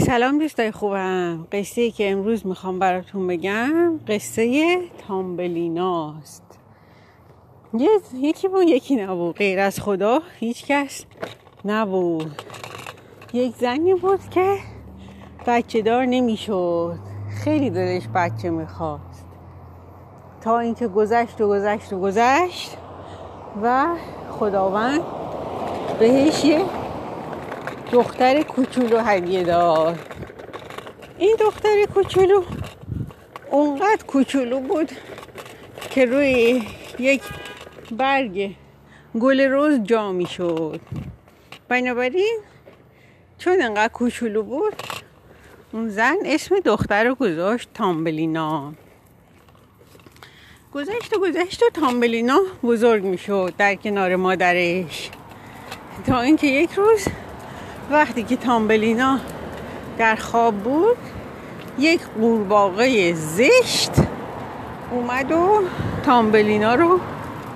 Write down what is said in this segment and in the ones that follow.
سلام دوستای خوبم. قصه ای که امروز می‌خوام براتون بگم قصه تامبلیناست. یکی بود یکی نبود. غیر از خدا هیچ کس نبود. یک زنی بود که بچه دار نمی‌شد. خیلی دلش بچه می‌خواست. تا اینکه گذشت و گذشت و گذشت و خداوند بهش یه دختر کوچولو هدیه داد این دختر کوچولو اونقدر کوچولو بود که روی یک برگ گل روز جا می شد بنابراین چون انقدر کوچولو بود اون زن اسم دختر رو گذاشت تامبلینا. گذشت و گذشت و تامبلینا بزرگ می شد در کنار مادرش. تا اینکه یک روز وقتی که تامبلینا در خواب بود یک قورباغه زشت اومد و تامبلینا رو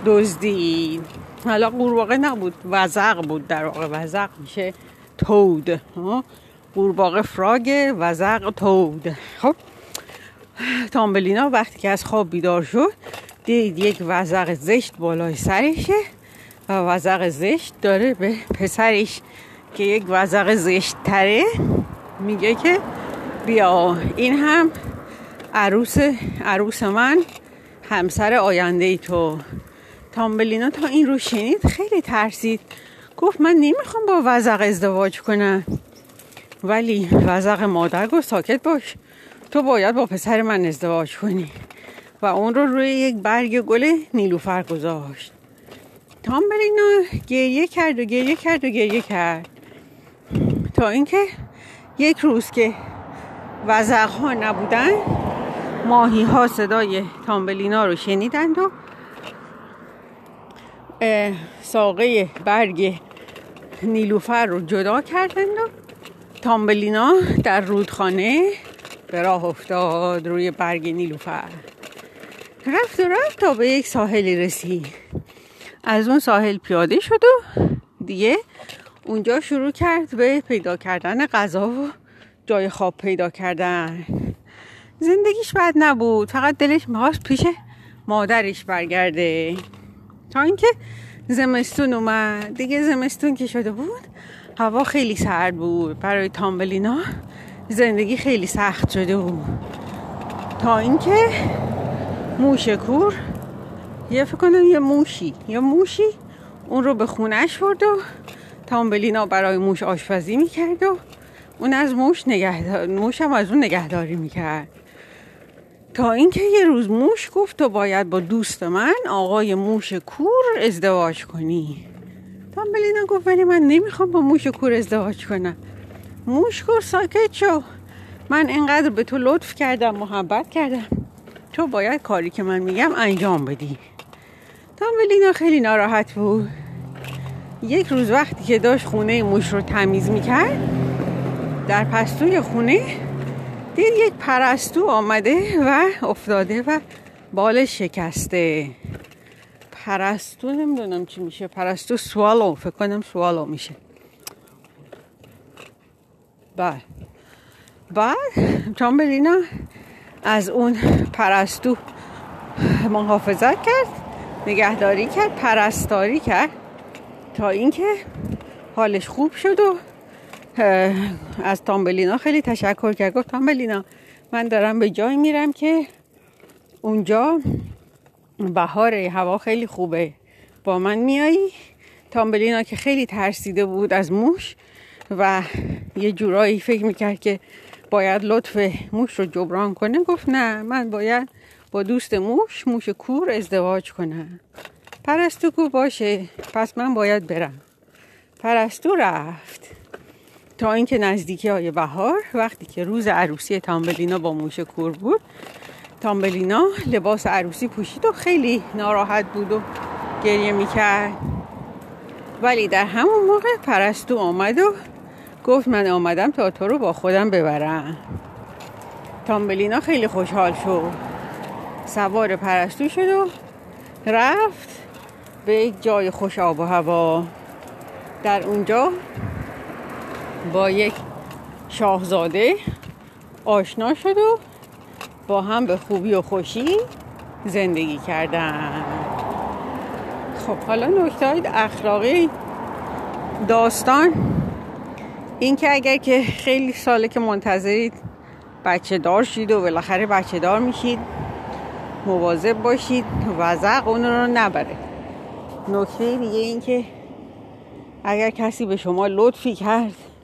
دزدید. حالا قورباغه نبود وزق بود در واقع. وزق میشه تود. قورباغه فراگ وزق تود. خب تامبلینا وقتی که از خواب بیدار شد دید یک وزق زشت بالای سرشه و وزق زشت داره به پسرش که یک وزق زشت تره میگه که بیا این هم عروس عروس من همسر آینده ای تو. تامبلینا تا این رو شنید خیلی ترسید. گفت من نمی‌خوام با وزق ازدواج کنم. ولی وزق مادر گفت ساکت باش تو باید با پسر من ازدواج کنی. و اون رو روی یک برگ گل نیلوفر گذاشت. تامبلینا گریه کرد و گریه کرد و گریه کرد. تا اینکه یک روز که وزق ها نبودن ماهی ها صدای تامبلینا رو شنیدند و ساقه برگ نیلوفر رو جدا کردند و تامبلینا در رودخانه به راه افتاد روی برگ نیلوفر. رفت و رفت تا به یک ساحلی رسید. از اون ساحل پیاده شد و دیگه اونجا شروع کرد به پیدا کردن غذا و جای خواب پیدا کردن. زندگیش بد نبود فقط دلش می‌خواست پیش مادرش برگرده. تا اینکه زمستون اومد. دیگه زمستون که شده بود هوا خیلی سرد بود. برای تامبلینا زندگی خیلی سخت شده بود. تا اینکه موش کور یه فکر کنم یه موشی یه موشی اون رو به خونش برد و تامبلینا برای موش آشپزی می‌کرد و اون از موش نگهدار موش هم از اون نگهداری می‌کرد. تا اینکه یه روز موش گفت تو باید با دوست من آقای موش کور ازدواج کنی. تامبلینا گفت ولی من نمی‌خوام با موش کور ازدواج کنم. موش گفت ساکت شو. من اینقدر به تو لطف کردم محبت کردم. تو باید کاری که من میگم انجام بدی. تامبلینا خیلی ناراحت بود. یک روز وقتی که داشت خونه موش رو تمیز می‌کرد در پستوی خونه دید یک پرستو آمده و افتاده و بالش شکسته. پرستو نمی‌دونم چی میشه پرستو سوالو فکر کنم سوالو میشه. بعد بعد تامبلینا از اون پرستو محافظت کرد نگهداری کرد پرستاری کرد. تا اینکه حالش خوب شد و از تامبلینا خیلی تشکر کرد. گفت تامبلینا من دارم به جای میرم که اونجا بهار هوا خیلی خوبه. با من میایی تامبلینا که خیلی ترسیده بود از موش و یه جورایی فکر می‌کرد که باید لطف موش رو جبران کنه. گفت نه من باید با دوست موش موش کور ازدواج کنم. پرستو کو باشه. پس من باید برم. پرستو رفت. تا اینکه نزدیکی های بهار وقتی که روز عروسی تامبلینا با موش کور بود تامبلینا لباس عروسی پوشید و خیلی ناراحت بود و گریه می‌کرد. ولی در همون موقع پرستو آمد و گفت من آمدم تا تو رو با خودم ببرم. تامبلینا خیلی خوشحال شد. سوار پرستو شد و رفت. به یک جای خوش آب و هوا. در اونجا با یک شاهزاده آشنا شد و با هم به خوبی و خوشی زندگی کردن. خب حالا نکته اخلاقی داستان. این که اگر که خیلی ساله که منتظرید بچه دار شید و بالاخره بچه دار میشید مواظب باشید وزق اون رو نبره. نکته دیگه این که اگر کسی به شما لطفی کرد